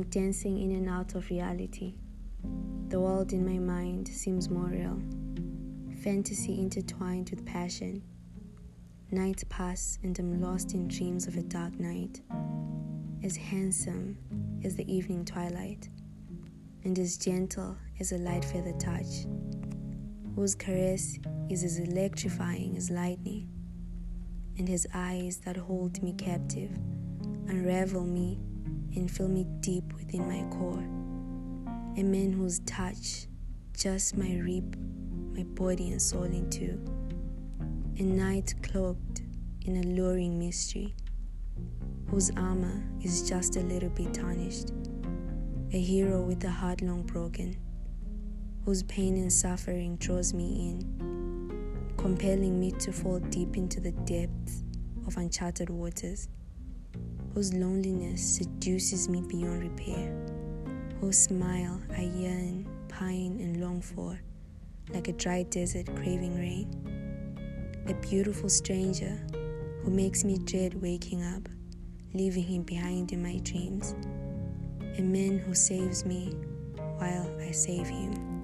dancing in and out of reality. The world in my mind seems more real. Fantasy intertwined with passion. Nights pass and I'm lost in dreams of a dark knight. As handsome as the evening twilight, and as gentle as a light feather touch, whose caress is as electrifying as lightning, and his eyes that hold me captive, unravel me and fill me deep within my core. A man whose touch just might rip my body and soul into. A knight cloaked in alluring mystery, whose armor is just a little bit tarnished. A hero with a heart long broken, whose pain and suffering draws me in, compelling me to fall deep into the depths of uncharted waters whose loneliness seduces me beyond repair, whose smile I yearn, pine, and long for, like a dry desert craving rain. A beautiful stranger who makes me dread waking up, leaving him behind in my dreams. A man who saves me while I save him.